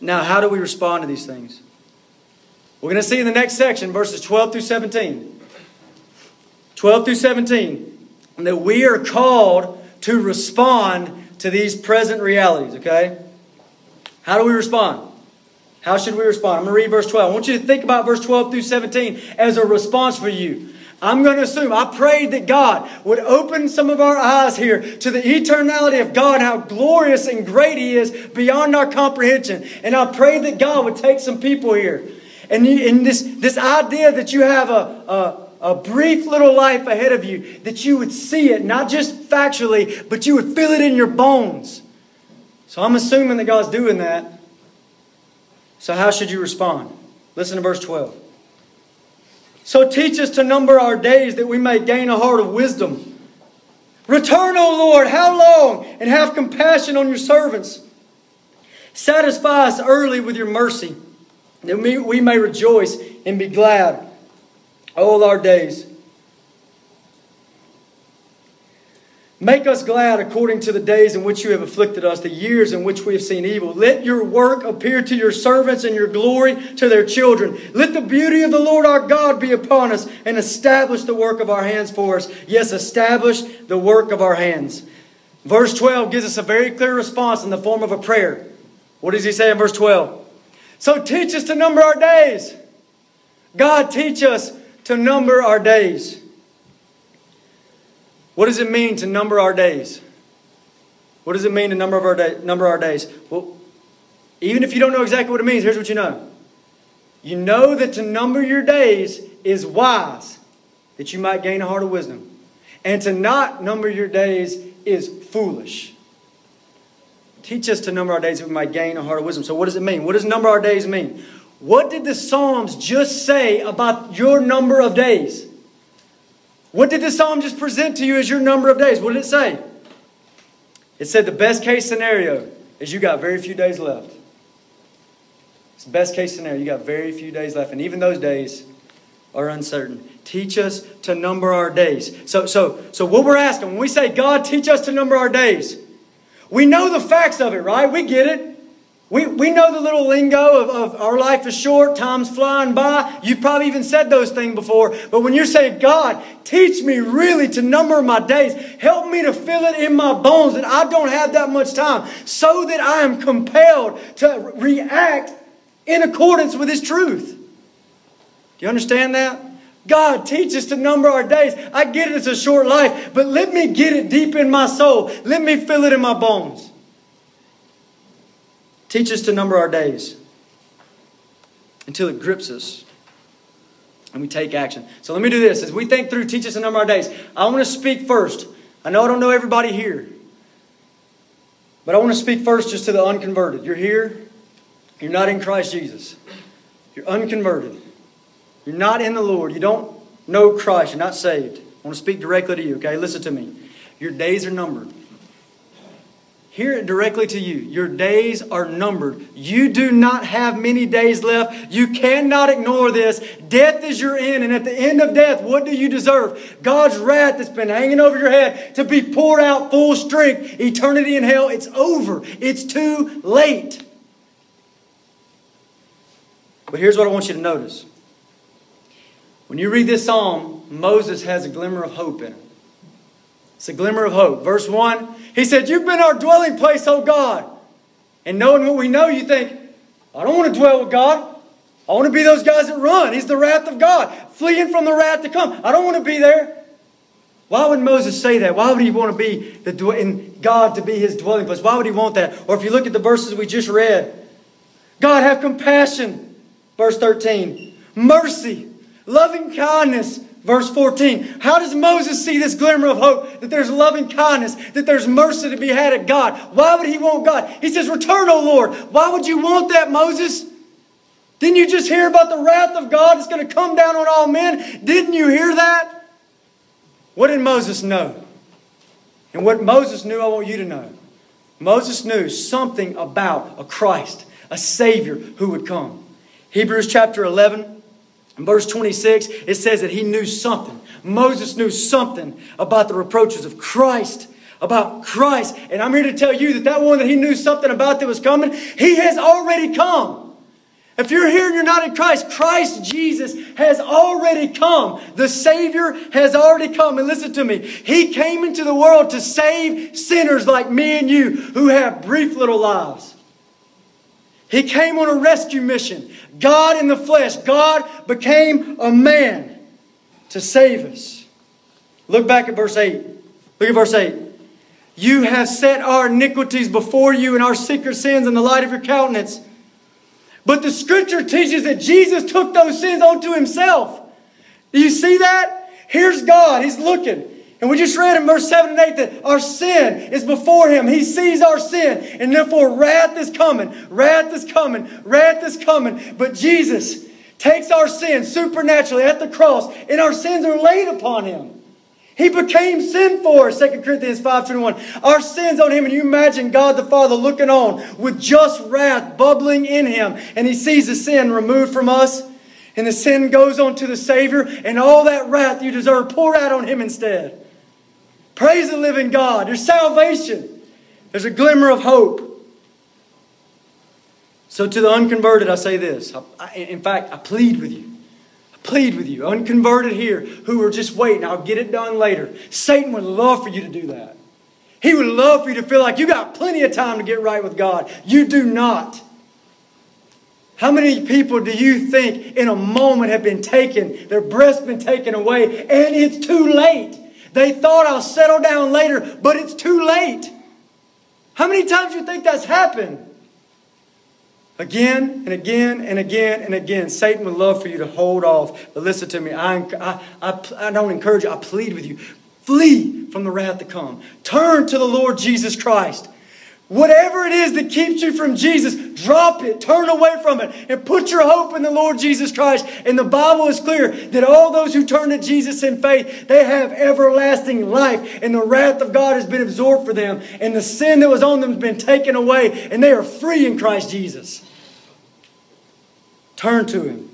Now, how do we respond to these things? We're going to see in the next section, verses 12 through 17. 12 through 17, that we are called to respond to these present realities, okay? How do we respond? How should we respond? I'm going to read verse 12. I want you to think about verse 12 through 17 as a response for you. I'm going to assume, I prayed that God would open some of our eyes here to the eternality of God, how glorious and great He is beyond our comprehension. And I prayed that God would take some people here. And, and this, this idea that you have a, a a brief little life ahead of you, that you would see it, not just factually, but you would feel it in your bones. So I'm assuming that God's doing that. So, how should you respond? Listen to verse 12. So, teach us to number our days that we may gain a heart of wisdom. Return, O Lord, how long? And have compassion on your servants. Satisfy us early with your mercy, that we may rejoice and be glad all our days. Make us glad according to the days in which you have afflicted us, the years in which we have seen evil. Let your work appear to your servants and your glory to their children. Let the beauty of the Lord our God be upon us and establish the work of our hands for us. Yes, establish the work of our hands. Verse 12 gives us a very clear response in the form of a prayer. What does he say in verse 12? So teach us to number our days. God, teach us to number our days. What does it mean to number our days? What does it mean to number, of our day, number our days? Well, even if you don't know exactly what it means, here's what you know. You know that to number your days is wise, that you might gain a heart of wisdom. And to not number your days is foolish. Teach us to number our days that we might gain a heart of wisdom. So, what does it mean? What does number our days mean? What did the Psalms just say about your number of days? What did the Psalm just present to you as your number of days? What did it say? It said the best case scenario is you got very few days left. It's the best case scenario. You got very few days left. And even those days are uncertain. Teach us to number our days. So, so, so what we're asking, when we say, God, teach us to number our days, we know the facts of it, right? We get it. We, we know the little lingo of, of our life is short, time's flying by. You've probably even said those things before. But when you're saying, God, teach me really to number my days, help me to feel it in my bones that I don't have that much time, so that I am compelled to react in accordance with His truth. Do you understand that? God, teach us to number our days. I get it, it's a short life, but let me get it deep in my soul. Let me feel it in my bones. Teach us to number our days until it grips us and we take action. So let me do this. As we think through, teach us to number our days. I want to speak first. I know I don't know everybody here, but I want to speak first just to the unconverted. You're here, you're not in Christ Jesus, you're unconverted, you're not in the Lord, you don't know Christ, you're not saved. I want to speak directly to you, okay? Listen to me. Your days are numbered. Hear it directly to you. Your days are numbered. You do not have many days left. You cannot ignore this. Death is your end, and at the end of death, what do you deserve? God's wrath that's been hanging over your head to be poured out full strength. Eternity in hell, it's over. It's too late. But here's what I want you to notice. When you read this psalm, Moses has a glimmer of hope in it. It's a glimmer of hope. Verse 1, he said, You've been our dwelling place, O God. And knowing what we know, you think, I don't want to dwell with God. I want to be those guys that run. He's the wrath of God, fleeing from the wrath to come. I don't want to be there. Why would Moses say that? Why would he want to be the in God to be his dwelling place? Why would he want that? Or if you look at the verses we just read, God have compassion, verse 13, mercy, loving kindness, Verse 14. How does Moses see this glimmer of hope that there's loving kindness, that there's mercy to be had at God? Why would he want God? He says, Return, O Lord. Why would you want that, Moses? Didn't you just hear about the wrath of God that's going to come down on all men? Didn't you hear that? What did Moses know? And what Moses knew, I want you to know. Moses knew something about a Christ, a Savior who would come. Hebrews chapter 11, verse 26, it says that he knew something. Moses knew something about the reproaches of Christ about Christ. And I'm here to tell you that that one that he knew something about that was coming, he has already come. If you're here and you're not in Christ, Christ Jesus has already come. The Savior has already come. And listen to me. He came into the world to save sinners like me and you who have brief little lives. He came on a rescue mission. God in the flesh. God became a man to save us. Look back at verse 8. Look at verse 8. You have set our iniquities before you and our secret sins in the light of your countenance. But the scripture teaches that Jesus took those sins onto himself. Do you see that? Here's God. He's looking. And we just read in verse 7 and 8 that our sin is before him. He sees our sin. And therefore, wrath is coming. Wrath is coming. Wrath is coming. But Jesus takes our sin supernaturally at the cross, and our sins are laid upon him. He became sin for us, 2 Corinthians 5.21. Our sins on him, and you imagine God the Father looking on with just wrath bubbling in him, and he sees the sin removed from us, and the sin goes on to the Savior, and all that wrath you deserve poured out on him instead. Praise the living God. There's salvation. There's a glimmer of hope. So to the unconverted, I say this. I, in fact, I plead with you I plead with you, unconverted here, who are just waiting, I'll get it done later. Satan would love for you to do that. He would love for you to feel like you got plenty of time to get right with God. You do not. How many people do you think in a moment have been taken, their breath's been taken away, and it's too late? They thought I'll settle down later, but it's too late. How many times do you think that's happened? Again and again and again and again, Satan would love for you to hold off. But listen to me, I, I, I, I don't encourage you, I plead with you. Flee from the wrath to come. Turn to the Lord Jesus Christ. Whatever it is that keeps you from Jesus, drop it, turn away from it, and put your hope in the Lord Jesus Christ. And the Bible is clear that all those who turn to Jesus in faith, they have everlasting life, and the wrath of God has been absorbed for them, and the sin that was on them has been taken away, and they are free in Christ Jesus. Turn to Him.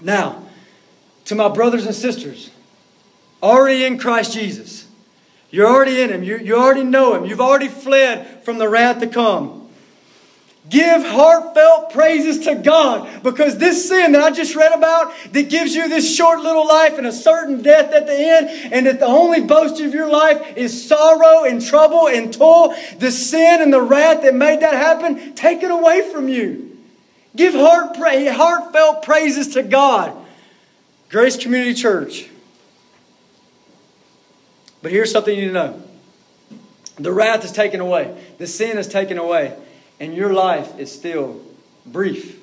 Now, to my brothers and sisters, already in Christ Jesus, you're already in Him, you, you already know Him, you've already fled from the wrath to come. Give heartfelt praises to God because this sin that I just read about that gives you this short little life and a certain death at the end, and that the only boast of your life is sorrow and trouble and toil, the sin and the wrath that made that happen, take it away from you. Give heart, heartfelt praises to God. Grace Community Church. But here's something you need to know the wrath is taken away, the sin is taken away and your life is still brief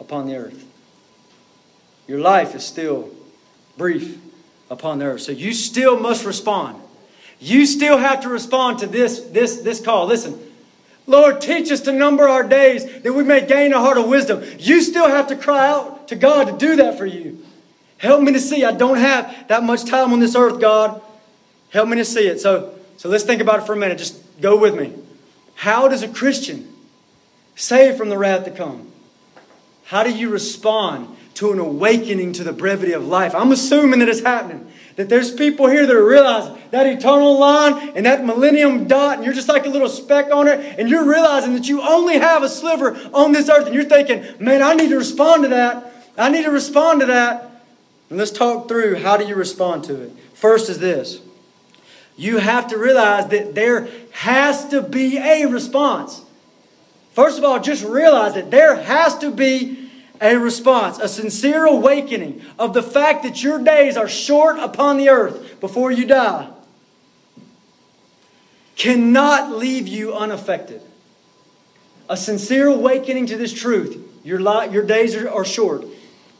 upon the earth. Your life is still brief upon the earth. So you still must respond. You still have to respond to this, this, this call. Listen, Lord, teach us to number our days that we may gain a heart of wisdom. You still have to cry out to God to do that for you. Help me to see. I don't have that much time on this earth, God. Help me to see it. So, so let's think about it for a minute. Just go with me. How does a Christian save from the wrath to come. How do you respond to an awakening to the brevity of life? I'm assuming that it's happening. That there's people here that are realizing that eternal line and that millennium dot, and you're just like a little speck on it, and you're realizing that you only have a sliver on this earth, and you're thinking, man, I need to respond to that. I need to respond to that. And let's talk through how do you respond to it. First is this you have to realize that there has to be a response. First of all, just realize that there has to be a response, a sincere awakening of the fact that your days are short upon the earth before you die. Cannot leave you unaffected. A sincere awakening to this truth, your, li- your days are, are short,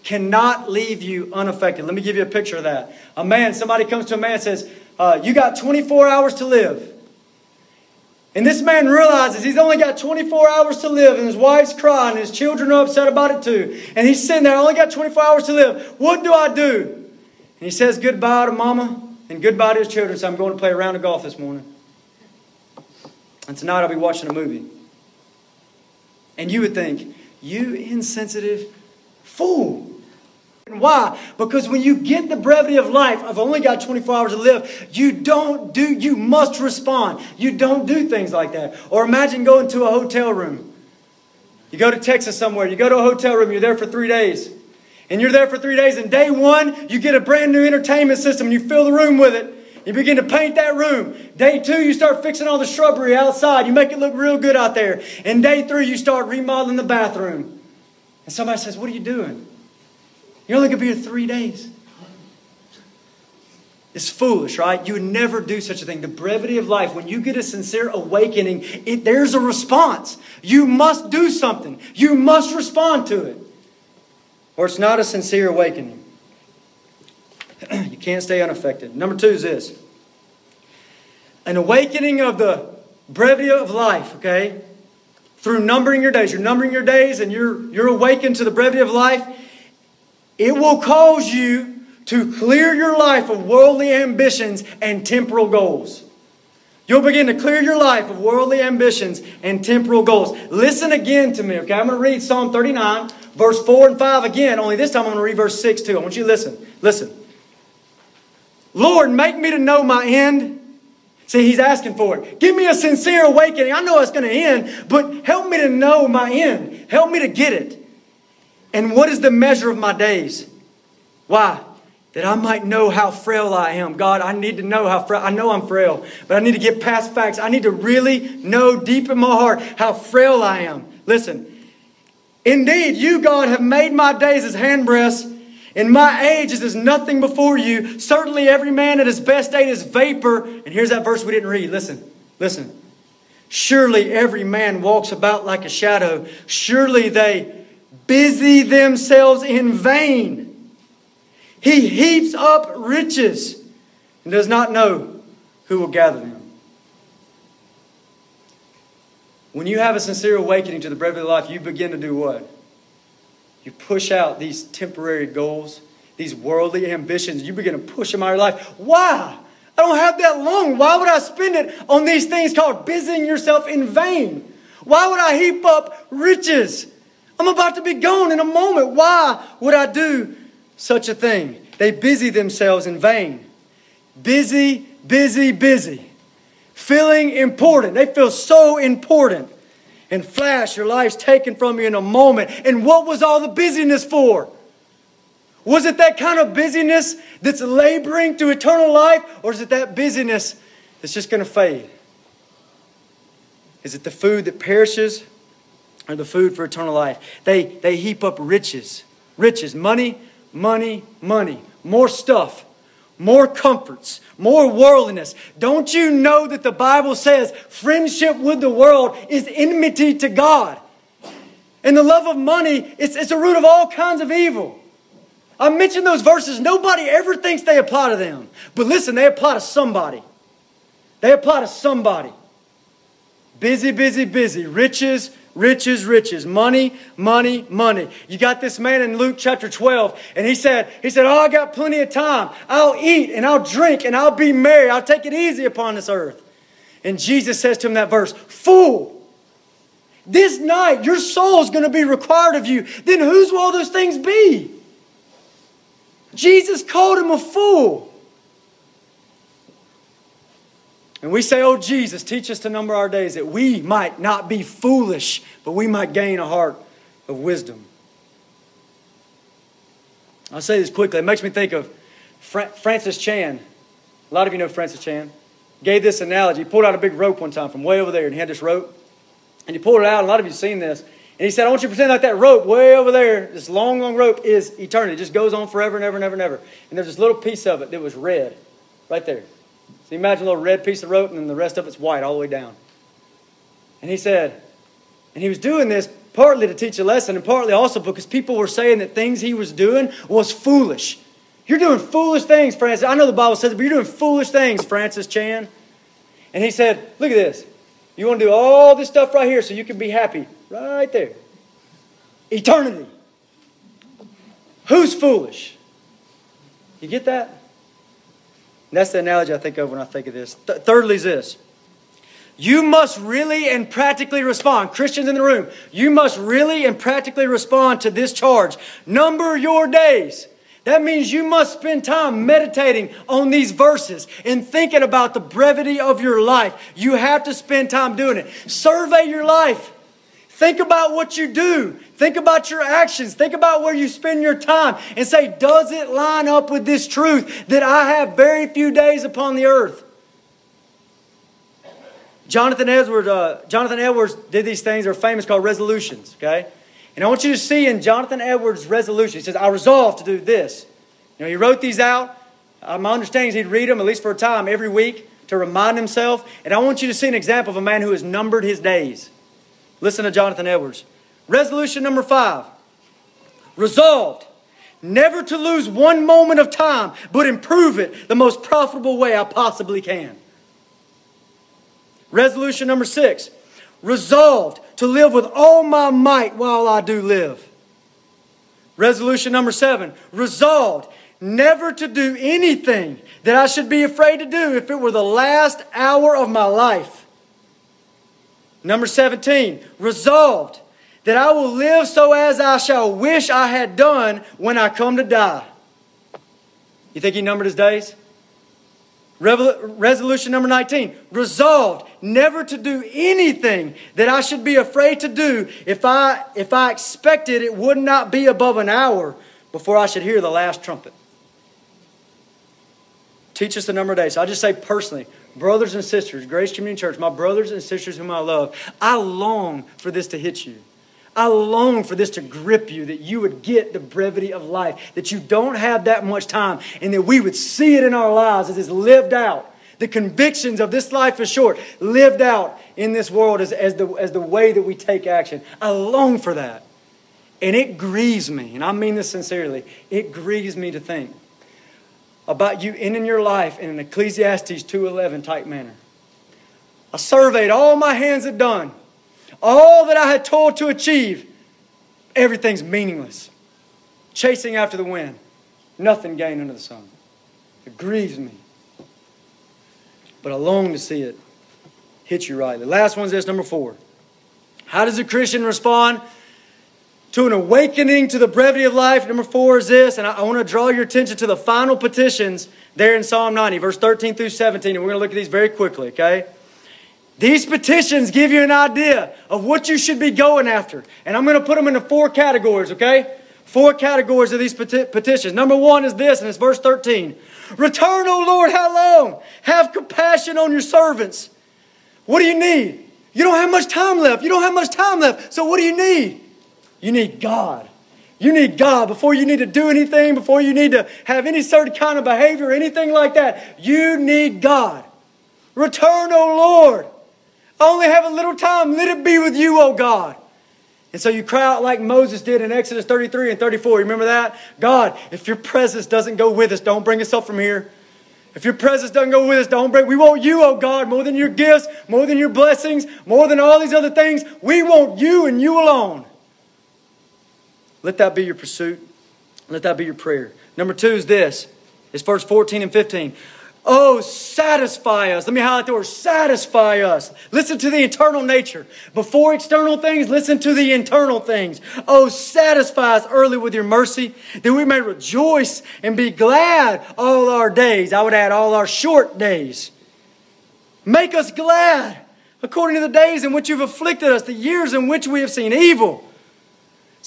cannot leave you unaffected. Let me give you a picture of that. A man, somebody comes to a man and says, uh, You got 24 hours to live. And this man realizes he's only got 24 hours to live, and his wife's crying, and his children are upset about it too. And he's sitting there, I only got 24 hours to live. What do I do? And he says goodbye to mama and goodbye to his children. So I'm going to play a round of golf this morning. And tonight I'll be watching a movie. And you would think, you insensitive fool. Why? Because when you get the brevity of life, I've only got 24 hours to live, you don't do, you must respond. You don't do things like that. Or imagine going to a hotel room. You go to Texas somewhere, you go to a hotel room, you're there for three days. And you're there for three days, and day one, you get a brand new entertainment system, and you fill the room with it. You begin to paint that room. Day two, you start fixing all the shrubbery outside. You make it look real good out there. And day three, you start remodeling the bathroom. And somebody says, What are you doing? You're only going to be here three days. It's foolish, right? You would never do such a thing. The brevity of life, when you get a sincere awakening, it, there's a response. You must do something, you must respond to it. Or it's not a sincere awakening. [CLEARS THROAT] you can't stay unaffected. Number two is this an awakening of the brevity of life, okay? Through numbering your days. You're numbering your days and you're, you're awakened to the brevity of life. It will cause you to clear your life of worldly ambitions and temporal goals. You'll begin to clear your life of worldly ambitions and temporal goals. Listen again to me, okay? I'm going to read Psalm 39, verse 4 and 5 again, only this time I'm going to read verse 6 too. I want you to listen. Listen. Lord, make me to know my end. See, he's asking for it. Give me a sincere awakening. I know it's going to end, but help me to know my end. Help me to get it. And what is the measure of my days? Why? That I might know how frail I am. God, I need to know how frail. I know I'm frail, but I need to get past facts. I need to really know deep in my heart how frail I am. Listen. Indeed, you, God, have made my days as handbreadths, and my age is as nothing before you. Certainly, every man at his best day is vapor. And here's that verse we didn't read. Listen, listen. Surely every man walks about like a shadow. Surely they busy themselves in vain. He heaps up riches and does not know who will gather them. When you have a sincere awakening to the brevity of life, you begin to do what? You push out these temporary goals, these worldly ambitions. You begin to push them out of your life. Why? I don't have that long. Why would I spend it on these things called busying yourself in vain? Why would I heap up riches? I'm about to be gone in a moment. Why would I do such a thing? They busy themselves in vain. Busy, busy, busy. Feeling important. They feel so important. And flash, your life's taken from you in a moment. And what was all the busyness for? Was it that kind of busyness that's laboring to eternal life? Or is it that busyness that's just going to fade? Is it the food that perishes or the food for eternal life. They, they heap up riches, riches, money, money, money, more stuff, more comforts, more worldliness. Don't you know that the Bible says friendship with the world is enmity to God? And the love of money, is, it's a root of all kinds of evil. I mentioned those verses. Nobody ever thinks they apply to them. But listen, they apply to somebody. They apply to somebody. Busy, busy, busy. Riches, riches, riches, money, money, money. You got this man in Luke chapter 12, and he said, he said, Oh, I got plenty of time. I'll eat and I'll drink and I'll be merry. I'll take it easy upon this earth. And Jesus says to him that verse, Fool, this night your soul is going to be required of you. Then whose will all those things be? Jesus called him a fool. And we say, Oh, Jesus, teach us to number our days that we might not be foolish, but we might gain a heart of wisdom. I'll say this quickly. It makes me think of Francis Chan. A lot of you know Francis Chan. Gave this analogy. He pulled out a big rope one time from way over there, and he had this rope. And he pulled it out, a lot of you have seen this. And he said, I want you to pretend like that rope way over there, this long, long rope, is eternity. It just goes on forever and ever and ever and ever. And there's this little piece of it that was red right there. So you imagine a little red piece of rope, and then the rest of it's white all the way down. And he said, and he was doing this partly to teach a lesson, and partly also because people were saying that things he was doing was foolish. You're doing foolish things, Francis. I know the Bible says it, but you're doing foolish things, Francis Chan. And he said, Look at this. You want to do all this stuff right here so you can be happy. Right there. Eternity. Who's foolish? You get that? That's the analogy I think of when I think of this. Th- thirdly, is this You must really and practically respond. Christians in the room, you must really and practically respond to this charge. Number your days. That means you must spend time meditating on these verses and thinking about the brevity of your life. You have to spend time doing it. Survey your life. Think about what you do. Think about your actions. Think about where you spend your time and say, does it line up with this truth that I have very few days upon the earth? Jonathan Edwards, uh, Jonathan Edwards did these things. They're famous called resolutions, okay? And I want you to see in Jonathan Edwards' resolution, he says, I resolve to do this. You know, he wrote these out. Uh, my understanding is he'd read them at least for a time every week to remind himself. And I want you to see an example of a man who has numbered his days. Listen to Jonathan Edwards. Resolution number five resolved never to lose one moment of time, but improve it the most profitable way I possibly can. Resolution number six resolved to live with all my might while I do live. Resolution number seven resolved never to do anything that I should be afraid to do if it were the last hour of my life. Number 17, resolved that I will live so as I shall wish I had done when I come to die. You think he numbered his days? Resolution number 19 resolved never to do anything that I should be afraid to do if I, if I expected it would not be above an hour before I should hear the last trumpet. Teach us the number of days. So I just say personally, brothers and sisters, Grace Community Church, my brothers and sisters whom I love, I long for this to hit you. I long for this to grip you, that you would get the brevity of life, that you don't have that much time, and that we would see it in our lives as it's lived out. The convictions of this life is short, lived out in this world as, as, the, as the way that we take action. I long for that. And it grieves me, and I mean this sincerely, it grieves me to think about you ending your life in an Ecclesiastes 2.11 type manner. I surveyed all my hands had done all that I had toiled to achieve, everything's meaningless. Chasing after the wind, nothing gained under the sun. It grieves me. But I long to see it hit you right. The last one's this, number four. How does a Christian respond to an awakening to the brevity of life? Number four is this, and I, I want to draw your attention to the final petitions there in Psalm 90, verse 13 through 17, and we're going to look at these very quickly, okay? These petitions give you an idea of what you should be going after. And I'm going to put them into four categories, okay? Four categories of these petitions. Number one is this, and it's verse 13 Return, O Lord, how long? Have compassion on your servants. What do you need? You don't have much time left. You don't have much time left. So, what do you need? You need God. You need God before you need to do anything, before you need to have any certain kind of behavior, anything like that. You need God. Return, O Lord. I only have a little time. Let it be with you, O God. And so you cry out like Moses did in Exodus 33 and 34. You remember that? God, if your presence doesn't go with us, don't bring us up from here. If your presence doesn't go with us, don't bring. We want you, oh God, more than your gifts, more than your blessings, more than all these other things. We want you and you alone. Let that be your pursuit. Let that be your prayer. Number two is this. It's verse 14 and 15. Oh, satisfy us. Let me highlight the word satisfy us. Listen to the internal nature. Before external things, listen to the internal things. Oh, satisfy us early with your mercy, that we may rejoice and be glad all our days. I would add all our short days. Make us glad according to the days in which you've afflicted us, the years in which we have seen evil.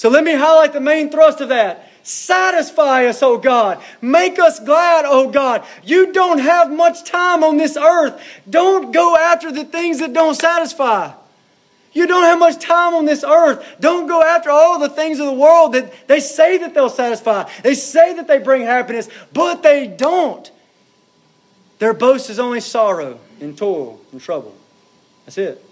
So let me highlight the main thrust of that. Satisfy us, oh God. Make us glad, oh God. You don't have much time on this earth. Don't go after the things that don't satisfy. You don't have much time on this earth. Don't go after all the things of the world that they say that they'll satisfy. They say that they bring happiness, but they don't. Their boast is only sorrow and toil and trouble. That's it.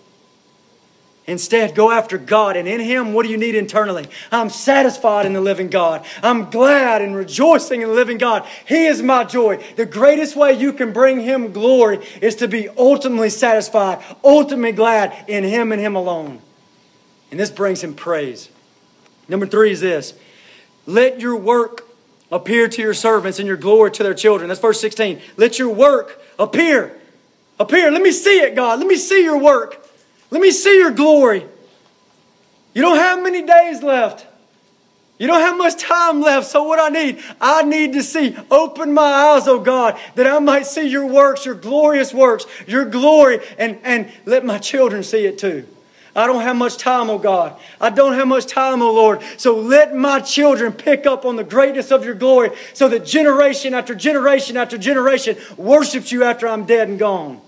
Instead, go after God. And in Him, what do you need internally? I'm satisfied in the living God. I'm glad and rejoicing in the living God. He is my joy. The greatest way you can bring Him glory is to be ultimately satisfied, ultimately glad in Him and Him alone. And this brings Him praise. Number three is this let your work appear to your servants and your glory to their children. That's verse 16. Let your work appear. Appear. let me see it, God. Let me see your work. Let me see your glory. You don't have many days left. You don't have much time left, so what I need, I need to see. Open my eyes, oh God, that I might see your works, your glorious works, your glory, and, and let my children see it too. I don't have much time, oh God. I don't have much time, oh Lord. So let my children pick up on the greatness of your glory so that generation after generation after generation worships you after I'm dead and gone.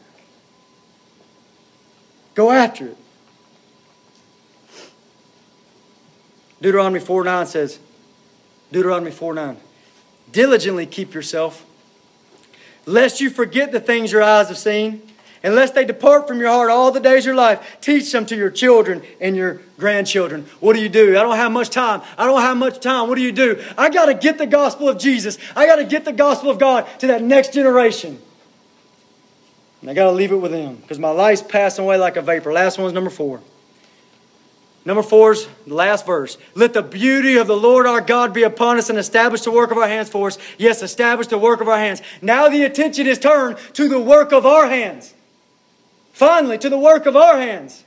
Go after it. Deuteronomy 4 9 says, Deuteronomy 4 9, diligently keep yourself, lest you forget the things your eyes have seen, and lest they depart from your heart all the days of your life. Teach them to your children and your grandchildren. What do you do? I don't have much time. I don't have much time. What do you do? I got to get the gospel of Jesus. I got to get the gospel of God to that next generation. And I got to leave it with them because my life's passing away like a vapor. Last one's number four. Number four is the last verse. Let the beauty of the Lord our God be upon us and establish the work of our hands for us. Yes, establish the work of our hands. Now the attention is turned to the work of our hands. Finally, to the work of our hands.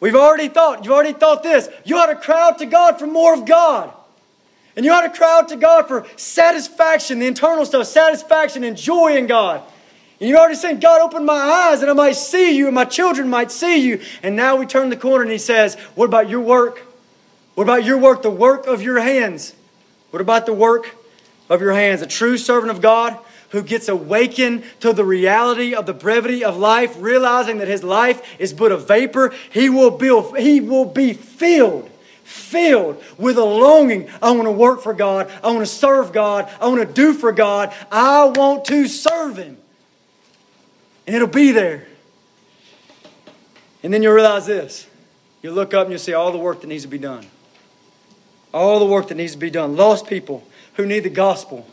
We've already thought, you've already thought this. You ought to cry out to God for more of God. And you ought to cry out to God for satisfaction, the internal stuff, satisfaction and joy in God. And you already saying, God, open my eyes and I might see you and my children might see you. And now we turn the corner and he says, What about your work? What about your work, the work of your hands? What about the work of your hands? A true servant of God who gets awakened to the reality of the brevity of life, realizing that his life is but a vapor, he will be, he will be filled filled with a longing. I want to work for God. I want to serve God. I want to do for God. I want to serve Him. And it'll be there. And then you'll realize this. You look up and you'll see all the work that needs to be done. All the work that needs to be done. Lost people who need the gospel.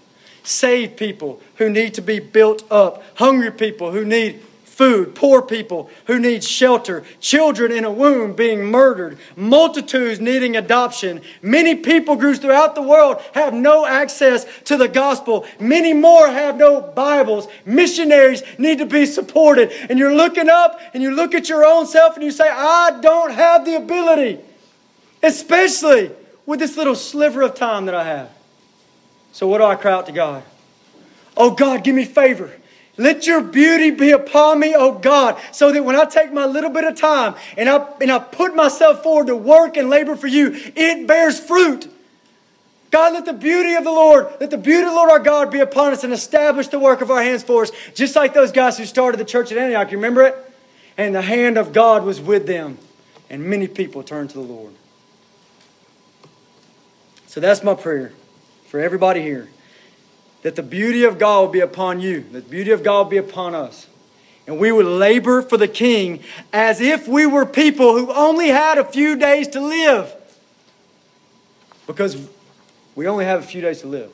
Saved people who need to be built up. Hungry people who need food, poor people who need shelter, children in a womb being murdered, multitudes needing adoption. Many people groups throughout the world have no access to the gospel. Many more have no Bibles. Missionaries need to be supported. And you're looking up and you look at your own self and you say, I don't have the ability, especially with this little sliver of time that I have. So, what do I cry out to God? Oh, God, give me favor. Let your beauty be upon me, oh God, so that when I take my little bit of time and I, and I put myself forward to work and labor for you, it bears fruit. God, let the beauty of the Lord, let the beauty of the Lord our God be upon us and establish the work of our hands for us, just like those guys who started the church at Antioch. You remember it? And the hand of God was with them, and many people turned to the Lord. So that's my prayer for everybody here that the beauty of God will be upon you, that the beauty of God will be upon us. And we would labor for the King as if we were people who only had a few days to live. Because we only have a few days to live.